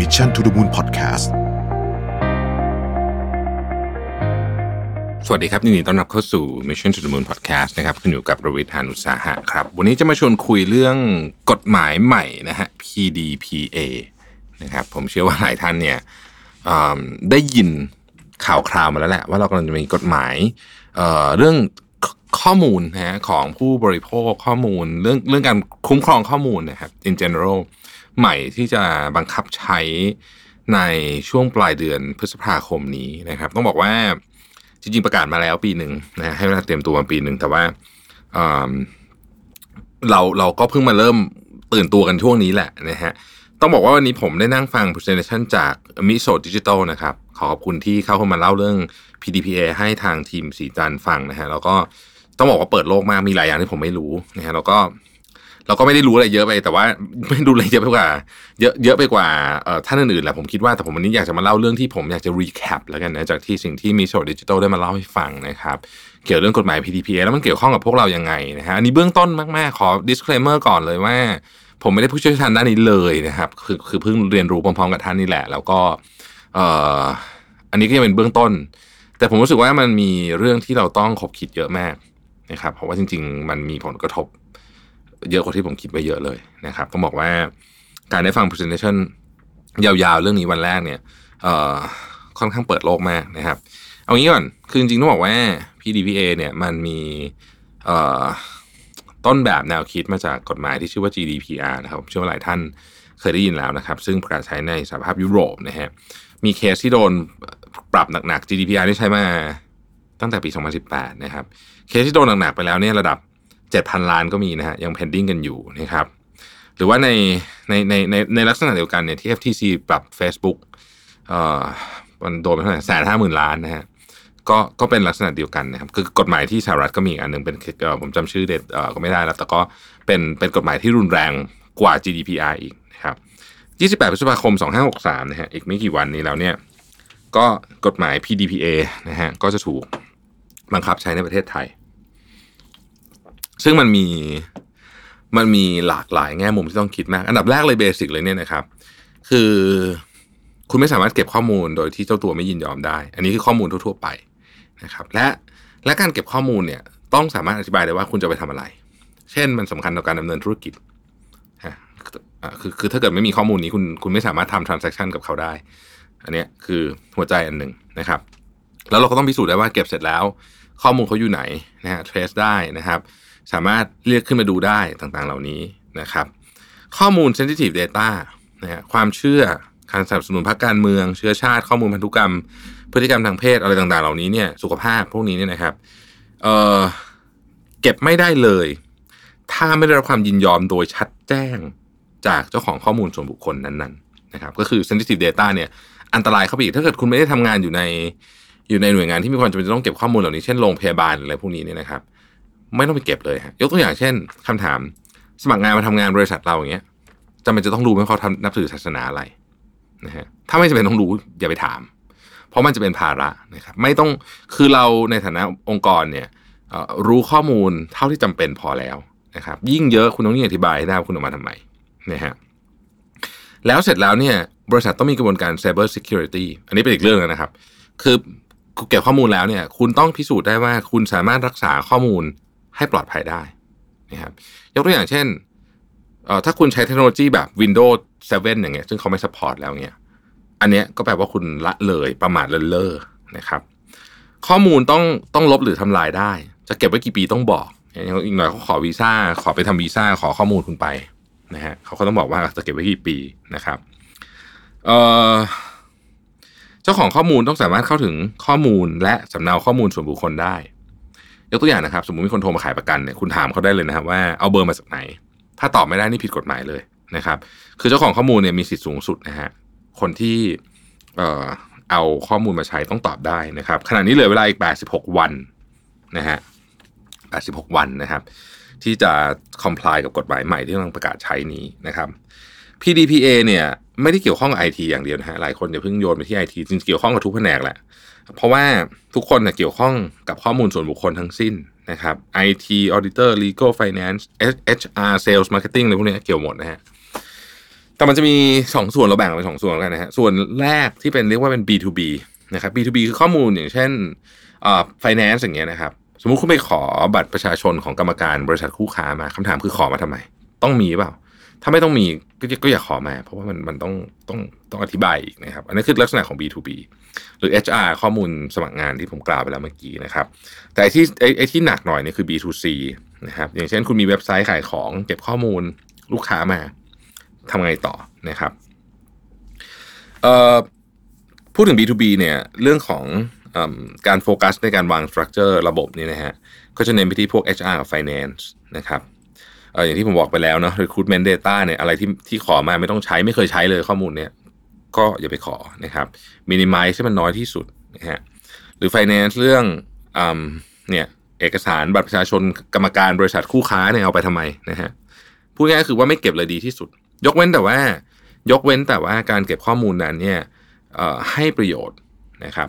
Mission to the Moon Podcast สวัสดีครับยินดีต้อนรับเข้าสู่ Mission to the Moon Podcast นะครับคุณอยู่กับประวิทยานุสาหะครับ วันนี้จะมาชวนคุยเรื่องกฎหมายใหม่นะฮะ PDPA นะครับผมเชื่อว่าหลายท่านเนี่ยได้ยินข่าวคราวมาแล้วแหละ ว่าเรากำลังจะมีกฎหมายเเรื่องข้อมูลนะฮะของผู้บริโภคข้อมูลเรื่องเรื่องการคุ้มครองข้อมูลนะครับ in general ใหม่ที่จะบังคับใช้ในช่วงปลายเดือนพฤษภาคมนี้นะครับ ต้องบอกว่าจริงๆประกาศมาแล้วปีหนึ่งนะให้เวลาเตรียมตัวมาปีหนึ่งแต่ว่าเราเราก็เพิ่งมาเริ่มตื่นตัวกันช่วงนี้แหละนะฮะต้องบอกว่าวันนี้ผมได้นั่งฟัง presentation จากมิโซดิจิตอลนะครับ ขอขอบคุณที่เข้ามาเล่าเรื่อง PDPA ให้ทางทีมศรีจันทร์ฟังนะฮะแล้วก็ต้องบอกว่าเปิดโลกมากมีหลายอย่างที่ผมไม่รู้นะฮะแล้วก็ เราก็ไม่ได้รู้อะไรเยอะไป แต่ว่าไม่รู้อะไรเยอะไปกว่า เยอะเยอะไปกว่าท่านอื่นๆแหละผมคิดว่าแต่ผมวันนี้อยากจะมาเล่าเรื่องที่ผมอยากจะรีแคปแล้วกันนะจากที่สิ่งที่มีโซดิจิทัลได้มาเล่าให้ฟังนะครับ เกี่ยวเรื่องกฎหมาย PDPA แล้วมันเกี่ยวข้องกับพวกเรายังไงนะฮะอันนี้เบื้องต้นมากๆขอ disclaimer ก่อนเลยว่า ผมไม่ได้ผู้เชี่ยวชาญด้านนี้เลยนะครับ คือคือเพิ่งเรียนรู้พร้อมๆกับท่านนี่แหละ แล้วก็เอ่ออันนี้ก็ยังเป็นเบื้องต้น แต่ผมรู้สึกว่ามันมีเรื่องที่เราต้องคบคิดเยอะมากนะครับ เพราะว่าจริง ๆ มันมีผลกระทบ เยอะกว่าที่ผมคิดไว้เยอะเลยนะครับต้องบอกว่าการได้ฟัง presentation ยาวๆ เรื่องนี้วันแรกเนี่ยค่อนข้างเปิดโลกมากนะครับ เอางี้ก่อน คือจริงๆต้องบอกว่า PDPA เนี่ยมันมีต้นแบบแนวคิดมาจากกฎหมายที่ชื่อว่า GDPR นะครับเชื่อว่าหลายท่านเคยได้ยินแล้วนะครับ ซึ่งประกาศใช้ในสหภาพยุโรปนะฮะมีเคสที่โดนปรับหนักๆ GDPR ที่ใช้มาตั้งแต่ปี 2018 นะครับ เคสที่โดนหนักๆไปแล้วเนี่ยระดับ 7,000 ล้านก็มีนะฮะยัง pending กันอยู่นะครับหรือว่าในในในในในลักษณะเดียวกันเนี่ยที่ FTC ปรับ Facebook เอ่อมันโดนไปเท่าไหร่แสนห้าหมื่นล้านนะฮะก็ก็เป็นลักษณะเดียวกันนะครับคือกฎหมายที่สหรัฐก็มีอันหนึ่งเป็นเอ่อผมจำชื่อเด็ดเอ่อก็ไม่ได้แล้ว แต่ก็เป็นเป็นกฎหมายที่รุนแรงกว่า GDPR อีกนะครับ 28 พฤษภาคม 2563 นะฮะอีกไม่กี่วันนี้แล้วเนี่ยก็กฎหมาย PDPA นะฮะก็จะถูกบังคับใช้ในประเทศไทย ซึ่งมันมีมันมีหลากหลายแง่มุมที่ต้องคิดมาก อันดับแรกเลยเบสิกเลยเนี่ยนะครับ คือคุณไม่สามารถเก็บข้อมูลโดยที่เจ้าตัวไม่ยินยอมได้ อันนี้คือข้อมูลทั่ว ๆ ไปนะครับ และและการเก็บข้อมูลเนี่ยต้องสามารถอธิบายได้ว่าคุณจะไปทำอะไร เช่นมันสำคัญต่อการดำเนินธุรกิจฮะคือคือถ้าเกิดไม่มีข้อมูลนี้คุณคุณไม่สามารถทำ transaction กับเขาได้ อันนี้คือหัวใจอันหนึ่งนะครับ แล้วเราก็ต้องพิสูจน์ได้ว่าเก็บเสร็จแล้ว ข้อมูลเขาอยู่ไหนนะฮะ trace ได้นะครับ สามารถเรียกขึ้นมาดูได้ต่างๆ เหล่านี้นะครับ ข้อมูล sensitive data นะฮะความเชื่อการสนับสนุนพรรคการเมือง เชื้อชาติข้อมูลพันธุกรรม พฤติกรรมทางเพศอะไรต่างๆ เหล่านี้เนี่ยสุขภาพพวกนี้เนี่ยนะครับเเก็บไม่ได้เลย ถ้าไม่ได้รับความยินยอมโดยชัดแจ้งจากเจ้าของข้อมูลส่วนบุคคลนั้นๆนะครับก็คือ sensitive data เนี่ยอันตรายเข้าไปอีกถ้าเกิดคุณไม่ได้ทำงานอยู่ในอยู่ในหน่วยงานที่มีความจำเป็นจะต้องเก็บข้อมูลเหล่านี้เช่นโรงพยาบาลอะไรพวกนี้เนี่ยนะครับ ไม่ต้องไปเก็บเลยฮะยกตัวอย่างเช่นคำถาม สมัครงานมาทำงานบริษัทเราอย่างเงี้ยจำเป็นจะต้องรู้ไหมเขาทำนับถือศาสนาอะไรนะฮะถ้าไม่จำเป็นต้องรู้อย่าไปถาม เพราะมันจะเป็นภาระนะครับไม่ต้องคือเราในฐานะองค์กรเนี่ยรู้ข้อมูลเท่าที่จำเป็นพอแล้วนะครับ ยิ่งเยอะคุณต้องยิ่งอธิบายให้ได้ว่าคุณออกมาทำไมนะฮะแล้วเสร็จแล้วเนี่ยบริษัทต้องมีกระบวนการ cyber security อันนี้เป็นอีกเรื่องนะครับ คือเก็บข้อมูลแล้วเนี่ย คุณต้องพิสูจน์ได้ว่าคุณสามารถรักษาข้อมูล ให้ปลอดภัยได้นะครับยกตัวอย่างเช่นถ้าคุณใช้เทคโนโลยีแบบ Windows 7 อย่างเงี้ยซึ่งเขาไม่ support แล้วเนี่ยอันเนี้ยก็แปลว่าคุณละเลยประมาทเลินเล่อนะครับข้อมูลต้องต้องลบหรือทำลายได้ จะเก็บไว้กี่ปีต้องบอกอีกหน่อยเขาขอวีซ่าขอไปทำวีซ่าขอข้อมูลคุณไปนะฮะเขาก็ต้องบอกว่าจะเก็บไว้กี่ปีนะครับเจ้าของข้อมูลต้องสามารถเข้าถึงข้อมูลและสำเนาข้อมูลส่วนบุคคลได้ ยกตัวอย่างนะครับ สมมติมีคนโทรมาขายประกันเนี่ยคุณถามเขาได้เลยนะครับว่าเอาเบอร์มาจากไหน ถ้าตอบไม่ได้นี่ผิดกฎหมายเลยนะครับ คือเจ้าของข้อมูลเนี่ยมีสิทธิ์สูงสุดนะฮะคนที่เอ่อเอาข้อมูลมาใช้ต้องตอบได้นะครับขณะนี้เหลือเวลาอีก 86 วันนะฮะ86 วันนะครับ ที่จะ comply กับกฎหมายใหม่ที่กำลังประกาศใช้นี้นะครับ PDPA เนี่ยไม่ได้เกี่ยวข้องกับไอทีอย่างเดียวนะฮะหลายคนอย่าเพิ่งโยนไปที่ไอทีจริงๆเกี่ยวข้องกับทุกแผนกแหละ เพราะว่าทุกคนเนี่ยเกี่ยวข้องกับข้อมูลส่วนบุคคลทั้งสิ้นนะครับ IT Auditor Legal Finance HR Sales Marketing อะไรพวกนี้เกี่ยวหมดนะฮะแต่มันจะมีสองส่วนเราแบ่งเป็นสองส่วนกันนะฮะส่วนแรกที่เป็นเรียกว่าเป็น B2B นะครับ B2B คือข้อมูลอย่างเช่นอ่า finance อย่างเงี้ยนะครับสมมุติคุณไปขอบัตรประชาชนของกรรมการบริษัทคู่ค้ามาคำถามคือขอมาทำไม ต้องมีเปล่า ถ้าไม่ต้องมีก็ก็อย่าขอมา เพราะว่ามันมันต้องต้องต้องอธิบายอีกนะครับ อันนี้คือลักษณะของ B2B หรือ HR ข้อมูลสมัครงานที่ผมกล่าวไปแล้วเมื่อกี้นะครับ แต่ไอ้ที่ไอ้ไอ้ที่หนักหน่อยเนี่ยคือ B2C นะครับ อย่างเช่นคุณมีเว็บไซต์ขายของเก็บข้อมูลลูกค้ามาทำไงต่อนะครับเอ่อพูดถึง B2B เนี่ยเรื่องของอการโฟกัสในการวางสตรัคเจอร์ระบบนี่นะฮะก็จะเน้นไปที่พวก HR กับ Finance นะครับ อย่างที่ผมบอกไปแล้วเนาะ recruitment data เนี่ยอะไรที่ที่ขอมาไม่ต้องใช้ไม่เคยใช้เลยข้อมูลเนี่ย ก็อย่าไปขอนะครับ minimize ให้มันน้อยที่สุดนะฮะหรือ Finance เรื่องอเนี่ยเอกสารบัตรประชาชนกรรมการบริษัทคู่ค้าเนี่ยเอาไปทำไมนะฮะพูดง่ายๆคือว่าไม่เก็บเลยดีที่สุด ยกเว้นแต่ว่า ยกเว้นแต่ว่าการเก็บข้อมูลนั้นเนี่ยให้ประโยชน์นะครับ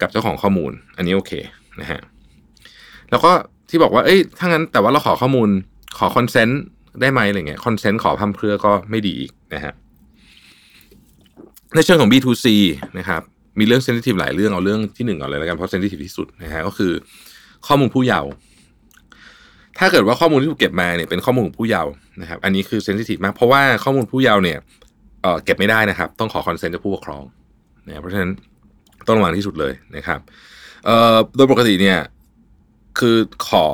กับเจ้าของข้อมูล อันนี้โอเคนะฮะแล้วก็ที่บอกว่าเอ้ยถ้างั้นแต่ว่าเราขอข้อมูล ขอ consent ได้ไหมอะไรเงี้ย consent ขอพร่ำเพรื่อก็ไม่ดีอีกนะฮะในเชิงของ B2C นะครับมีเรื่อง sensitive หลายเรื่องเอาเรื่องที่หนึ่งก่อนเลยแล้วกันเพราะ sensitive ที่สุดนะฮะก็คือข้อมูลผู้เยาว์ถ้าเกิดว่าข้อมูลที่ถูกเก็บมาเนี่ยเป็นข้อมูลของผู้เยาว์นะครับ อันนี้คือ sensitive มาก เพราะว่าข้อมูลผู้เยาว์เนี่ยเอ่อเก็บไม่ได้นะครับ ต้องขอ consent จากผู้ปกครองนะเพราะฉะนั้นต้องระวังที่สุดเลยนะครับเอ่อโดยปกติเนี่ยคือขอ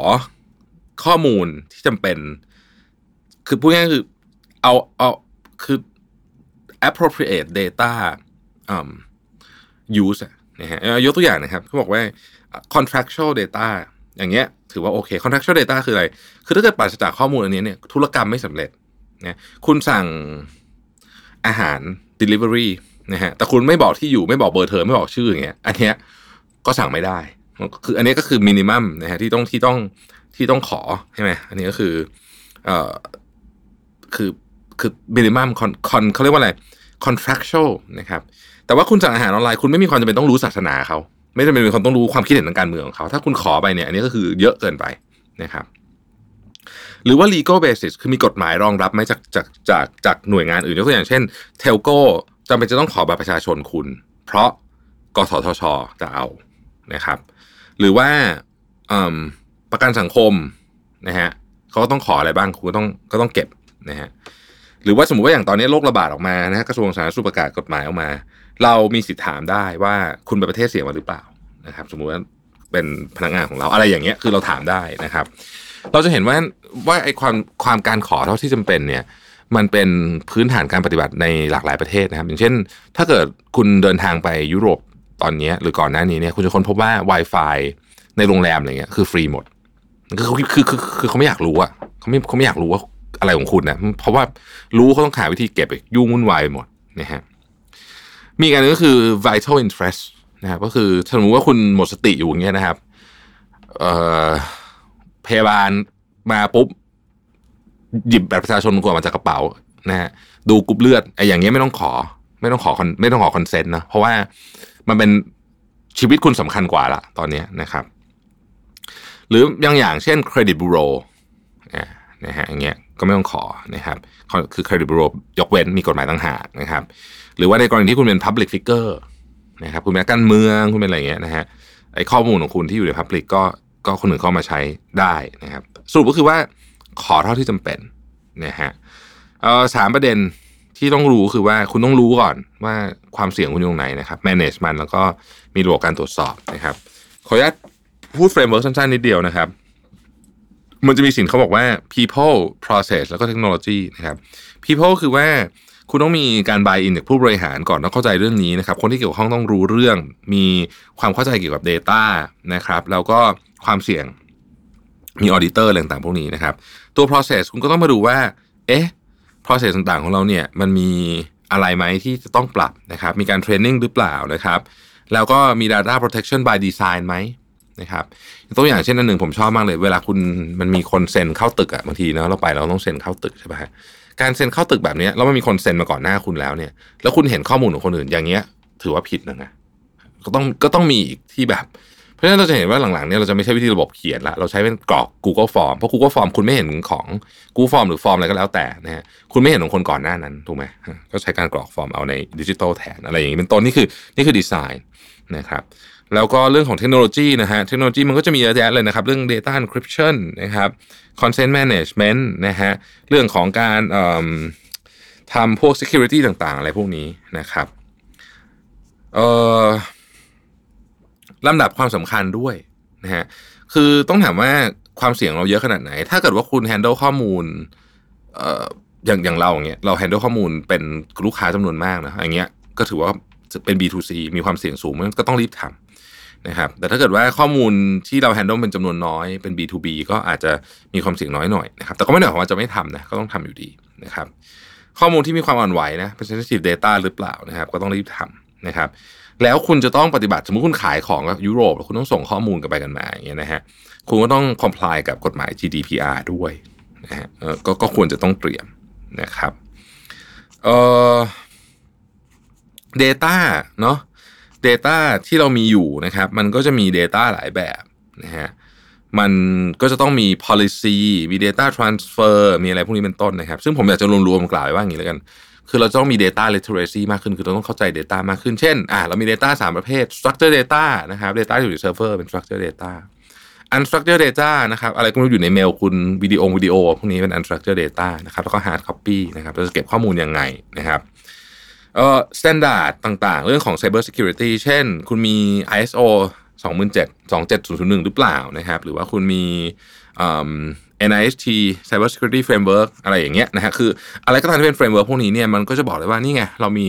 ข้อมูลที่จำเป็น คือพูดง่ายคือเอาเอาคือ appropriate data um, use นะฮะยกตัวอย่างนะครับเขาบอกว่า contractual data อย่างเงี้ย ถือว่าโอเค contractual data คืออะไร คือถ้าเกิดปราศจากข้อมูลอันนี้เนี่ยธุรกรรมไม่สำเร็จนะคุณสั่งอาหาร delivery นะฮะแต่คุณไม่บอกที่อยู่ไม่บอกเบอร์เธอไม่บอกชื่ออย่างเงี้ยอันเนี้ยก็สั่งไม่ได้ คืออันนี้ก็คือมินิมัมนะฮะที่ต้องที่ต้อง ที่ต้องขอใช่ไหมอันนี้ก็คือเอ่อคือคือมินิมัมคอนคอนเขาเรียกว่าอะไร contractual นะครับ แต่ว่าคุณสั่งอาหารออนไลน์คุณไม่มีความจำเป็นต้องรู้ศาสนาเขา ไม่จำเป็นเป็นคนต้องรู้ความคิดเห็นทางการเมืองของเขา ถ้าคุณขอไปเนี่ย อันนี้ก็คือเยอะเกินไปนะครับ หรือว่า legal basis คือมีกฎหมายรองรับไหมจากจากจากจากหน่วยงานอื่นยกตัวอย่างเช่นเทลโก้จำเป็นจะต้องขอบัตรประชาชนคุณ เพราะกสทชจะเอานะครับ หรือว่า ประกันสังคมนะฮะเขาก็ต้องขออะไรบ้างคุณก็ต้องก็ต้องเก็บนะฮะหรือว่าสมมติว่าอย่างตอนนี้โรคระบาดออกมานะฮะกระทรวงสาธารณสุขประกาศกฎหมายออกมา เรามีสิทธิ์ถามได้ว่าคุณเป็นประเทศเสี่ยงมาหรือเปล่านะครับ สมมุติว่าเป็นพนักงานของเราอะไรอย่างเงี้ยคือเราถามได้นะครับ เราจะเห็นว่าว่าไอ้ความความการขอเท่าที่จำเป็นเนี่ยมันเป็นพื้นฐานการปฏิบัติในหลากหลายประเทศนะครับ อย่างเช่น ถ้าเกิดคุณเดินทางไปยุโรปตอนนี้หรือก่อนหน้านี้เนี่ยคุณจะค้นพบว่า Wi-Fi ในโรงแรมอะไรเงี้ยคือฟรีหมด คือคือคือคือเขาไม่อยากรู้อะเขาไม่เขาไม่อยากรู้ว่าอะไรของคุณนะเพราะว่ารู้เขาต้องหาวิธีเก็บยุ่งวุ่นวายหมดนะฮะมีการนึงก็คือ vital interest นะครับก็คือสมมติว่าคุณหมดสติอยู่อย่างเงี้ยนะครับเอ่อพยาบาลมาปุ๊บหยิบบัตรประชาชนคว้ามาจากกระเป๋านะฮะดูกรุ๊ปเลือดไอ้อย่างเงี้ยไม่ต้องขอ ไม่ต้องขอไม่ต้องขอ consent นะเพราะว่ามันเป็นชีวิตคุณสำคัญกว่าละตอนนี้นะครับ หรือย่างอย่างเช่นเครดิตบูโรนะฮะอย่างเงี้ยก็ไม่ต้องขอนะครับคือเครดิตบูโรยกเว้นมีกฎหมายต่างหากนะครับ หรือว่าในกรณีที่คุณเป็น Public Figure นะครับคุณเป็นการเมืองคุณเป็นอะไรเงี้ยนะฮะไอ้ข้อมูลของคุณที่อยู่ใน Public ก็ก็คนอื่นเข้ามาใช้ได้นะครับ สรุปก็คือว่าขอเท่าที่จำเป็นนะฮะเออสามประเด็นที่ต้องรู้คือว่าคุณต้องรู้ก่อนว่าความเสี่ยงคุณอยู่ตรงไหนนะครับ manage มันแล้วก็มีระบบการตรวจสอบนะครับขออนุญาต พูด framework สั้นๆนิดเดียวนะครับ มันจะมีสิ่งเขาบอกว่า people process แล้วก็ technology นะครับ people คือว่าคุณต้องมีการ buy in จากผู้บริหารก่อนต้องเข้าใจเรื่องนี้นะครับ คนที่เกี่ยวข้องต้องรู้เรื่อง มีความเข้าใจเกี่ยวกับ Data นะครับ แล้วก็ความเสี่ยงมี auditor อะไรต่างๆพวกนี้นะครับ ตัว process คุณก็ต้องมาดูว่า เอ๊ะ process ต่างๆของเราเนี่ยมันมีอะไรไหมที่จะต้องปรับนะครับ มีการ training หรือเปล่านะครับ แล้วก็มี data protection by design ไหม นะครับตัวอย่างเช่นอันหนึ่งผมชอบมากเลย เวลาคุณมันมีคนเซ็นเข้าตึกอะบางทีเนาะเราไปเราต้องเซ็นเข้าตึกใช่ไหมการเซ็นเข้าตึกแบบนี้แล้วมันมีคนเซ็นมาก่อนหน้าคุณแล้วเนี่ย แล้วคุณเห็นข้อมูลของคนอื่นอย่างเงี้ย ถือว่าผิดนะไงก็ต้องก็ต้องมีอีกที่แบบ เพราะฉะนั้นเราจะเห็นว่าหลังๆเนี่ยเราจะไม่ใช้วิธีระบบเขียนละเราใช้เป็นกรอก Google Form เพราะ Google Form คุณไม่เห็นของ Google Form หรือฟอร์มอะไรก็แล้วแต่นะฮะคุณไม่เห็นของคนก่อนหน้านั้นถูกไหมก็ใช้การกรอกฟอร์มเอาในดิจิทัลแทนอะไรอย่างนี้เป็นต้นนี่คือนี่คือดีไซน์นะครับ แล้วก็เรื่องของเทคโนโลยีนะฮะ เทคโนโลยีมันก็จะมีเยอะแยะเลยนะครับ เรื่อง data encryption นะครับ consent management นะฮะ เรื่องของการทำพวก security ต่างๆ อะไรพวกนี้นะครับลำดับความสำคัญด้วยนะฮะ คือต้องถามว่าความเสี่ยงเราเยอะขนาดไหน ถ้าเกิดว่าคุณ handle ข้อมูลเอ่ออย่างอย่างเราอย่างเงี้ย เรา handle ข้อมูลเป็นลูกค้าจำนวนมากนะ อย่างเงี้ย ก็ถือว่าเป็น B2C มีความเสี่ยงสูงมันก็ต้องรีบทำ นะครับแต่ถ้าเกิดว่าข้อมูลที่เรา handle เป็นจำนวนน้อยเป็น B2B ก็อาจจะมีความเสี่ยงน้อยหน่อยนะครับแต่ก็ไม่ได้หมายความว่าจะไม่ทำนะก็ต้องทำอยู่ดีนะครับข้อมูลที่มีความอ่อนไหวนะเป็น sensitive data หรือเปล่านะครับ ก็ต้องรีบทำนะครับ แล้วคุณจะต้องปฏิบัติสมมติคุณขายของกับยุโรปคุณต้องส่งข้อมูลกันไปกันมาอย่างเงี้ยนะฮะคุณก็ต้อง comply กับกฎหมาย GDPR ด้วยนะฮะก็ก็ควรจะต้องเตรียมนะครับเอ่อ data เนาะ data ที่เรามีอยู่นะครับ มันก็จะมี data หลายแบบนะฮะมันก็จะต้องมี policy มี data transfer มีอะไรพวกนี้เป็นต้นนะครับ ซึ่งผมอยากจะรวมๆกล่าวไว้ว่าอย่างนี้แล้วกัน คือเราต้องมี data literacy มากขึ้น คือเราต้องเข้าใจ data มากขึ้น เช่น อ่าเรามี data 3 ประเภท structure data นะครับ data อยู่ในเซิร์ฟเวอร์เป็น structured data unstructured data นะครับ อะไรก็ไม่รู้อยู่ในเมลคุณวิดีโอวิดีโอพวกนี้เป็น unstructured data นะครับ แล้วก็ hard copy นะครับ เราจะเก็บข้อมูลยังไงนะครับ เอ่อ standard ต่างๆ เรื่องของ cyber security เช่น คุณมี ISO 27000 27001 หรือเปล่านะครับ หรือว่าคุณมี NIST Cyber Security Framework อะไรอย่างเงี้ยนะฮะคืออะไรก็ตามที่เป็น framework พวกนี้เนี่ยมันก็จะบอกเลยว่านี่ไงเรามี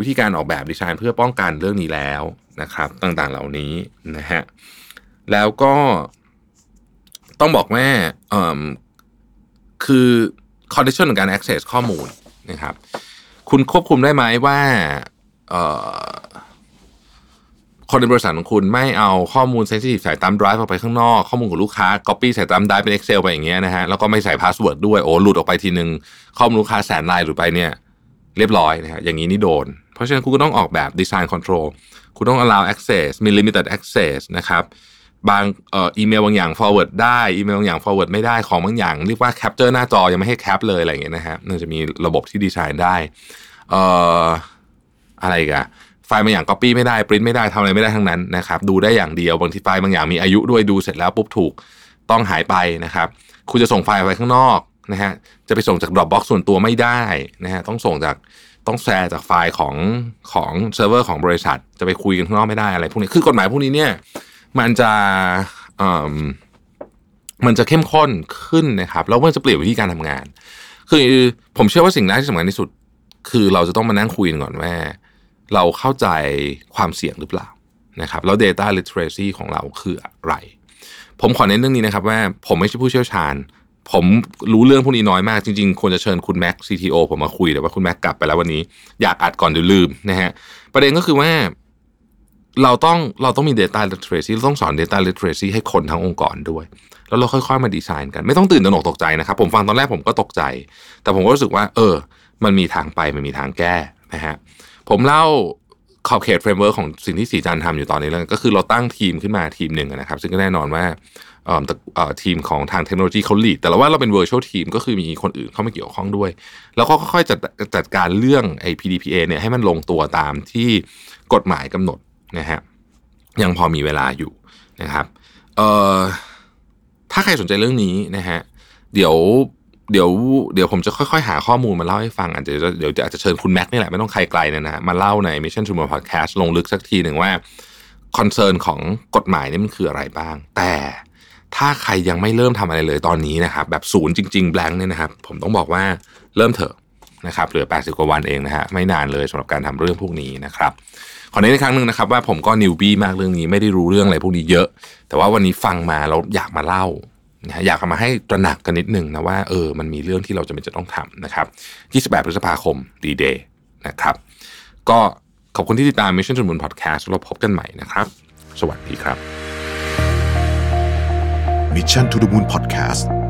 วิธีการออกแบบดีไซน์เพื่อป้องกันเรื่องนี้แล้วนะครับ ต่างๆเหล่านี้นะฮะแล้วก็ต้องบอกว่าคือ condition ของการ access ข้อมูลนะครับ คุณควบคุมได้ไหมว่าคนในบริษัทของคุณไม่เอาข้อมูล sensitive ใส่ thumb drive ออกไปข้างนอก ข้อมูลของลูกค้าก๊อปปี้ใส่ thumb drive เป็น Excel ไปอย่างเงี้ยนะฮะแล้วก็ไม่ใส่ password ด้วยโอ้หลุดออกไปทีนึง ข้อมูลลูกค้าแสนรายหลุดไปเนี่ย เรียบร้อยนะฮะอย่างนี้นี่โดน เพราะฉะนั้นคุณก็ต้องออกแบบดีไซน์ control คุณต้อง allow access มี limited access นะครับ บางเอ่ออีเมลบางอย่าง forward ได้อีเมลบางอย่าง forward ไม่ได้ของบางอย่าง เรียกว่า capture หน้าจอยังไม่ให้แคปเลยอะไรอย่างเงี้ยนะฮะมันจะมีระบบที่ดีไซน์ได้เอ่ออะไรกันไฟล์บางอย่าง Copy ไม่ได้ปริ้นไม่ได้ทำอะไรไม่ได้ทั้งนั้นนะครับดูได้อย่างเดียวบางทีไฟล์บางอย่างมีอายุด้วยดูเสร็จแล้วปุ๊บถูกต้องหายไปนะครับ คุณจะส่งไฟล์ไปข้างนอกนะฮะจะไปส่งจาก Dropbox ส่วนตัวไม่ได้นะฮะต้องส่งจากต้องแชร์จากไฟล์ของของเซิร์ฟเวอร์ของบริษัท จะไปคุยกันข้างนอกไม่ได้อะไรพวกนี้คือกฎหมายพวกนี้เนี่ย มันจะมันจะเข้มข้นขึ้นนะครับ แล้วมันจะเปลี่ยนวิธีการทำงาน คือผมเชื่อว่าสิ่งแรกที่สำคัญที่สุด คือเราจะต้องมานั่งคุยกันก่อนว่า เราเข้าใจความเสี่ยงหรือเปล่านะครับแล้ว data literacy ของเราคืออะไร ผมขอเน้นเรื่องนี้นะครับว่าผมไม่ใช่ผู้เชี่ยวชาญ ผมรู้เรื่องพวกนี้น้อยมากจริงๆ ควรจะเชิญคุณแม็ก CTO ผมมาคุยแต่ว่าคุณแม็กกลับไปแล้ววันนี้ อยากอัดก่อนเดี๋ยวลืมนะฮะประเด็นก็คือว่า เราต้องเราต้องมี data literacy เราต้องสอน data literacy ให้คนทั้งองค์กรด้วย แล้วเราค่อยๆมาดีไซน์กัน ไม่ต้องตื่นตระหนกตกใจนะครับ ผมฟังตอนแรกผมก็ตกใจ แต่ผมก็รู้สึกว่า เออ มันมีทางไปมันมีทางแก้นะฮะผมเล่าขอบเขต framework ของสิ่งที่ศรีจันทร์ทำอยู่ตอนนี้แล้วก็คือเราตั้งทีมขึ้นมาทีมหนึ่งนะครับ ซึ่งก็แน่นอนว่าทีมของทางเทคโนโลยีเขา lead แต่เราว่าเราเป็น virtual team ก็คือมีคนอื่นเข้ามาเกี่ยวข้องด้วย แล้วก็ค่อยๆจัดจัดการเรื่องไอ้ PDPA เนี่ยให้มันลงตัวตามที่กฎหมายกำหนด นะฮะยังพอมีเวลาอยู่นะครับเอ่อถ้าใครสนใจเรื่องนี้นะฮะเดี๋ยวเดี๋ยวเดี๋ยวผมจะค่อยๆ หาข้อมูลมาเล่าให้ฟังอาจจะเดี๋ยวอาจจะเชิญคุณแม็กนี่แหละไม่ต้องใครไกลนะนะมาเล่าใน Mission to Moon Podcast ลงลึกสักทีหนึ่งว่า concern ของกฎหมายนี่มันคืออะไรบ้าง แต่ถ้าใครยังไม่เริ่มทำอะไรเลยตอนนี้นะครับแบบศูนย์จริง ๆ blank เนี่ยนะครับ ผมต้องบอกว่าเริ่มเถอะ นะครับเหลือ 80 กว่าวันเองนะฮะไม่นานเลยสำหรับการทำเรื่องพวกนี้นะครับขอเน้นอีกครั้งหนึ่งนะครับว่าผมก็ newbie มากเรื่องนี้ไม่ได้รู้เรื่องอะไรพวกนี้เยอะ แต่ว่าวันนี้ฟังมาแล้วอยากมาเล่านะอยากมาให้ตระหนักกันนิดหนึ่งนะว่าเออมันมีเรื่องที่เราจะเป็นจะต้องทำนะครับ28พฤษภาคมดีเดย์นะครับ ก็ขอบคุณที่ติดตาม Mission to Moon Podcast เราพบกันใหม่นะครับ สวัสดีครับ Mission to the Moon Podcast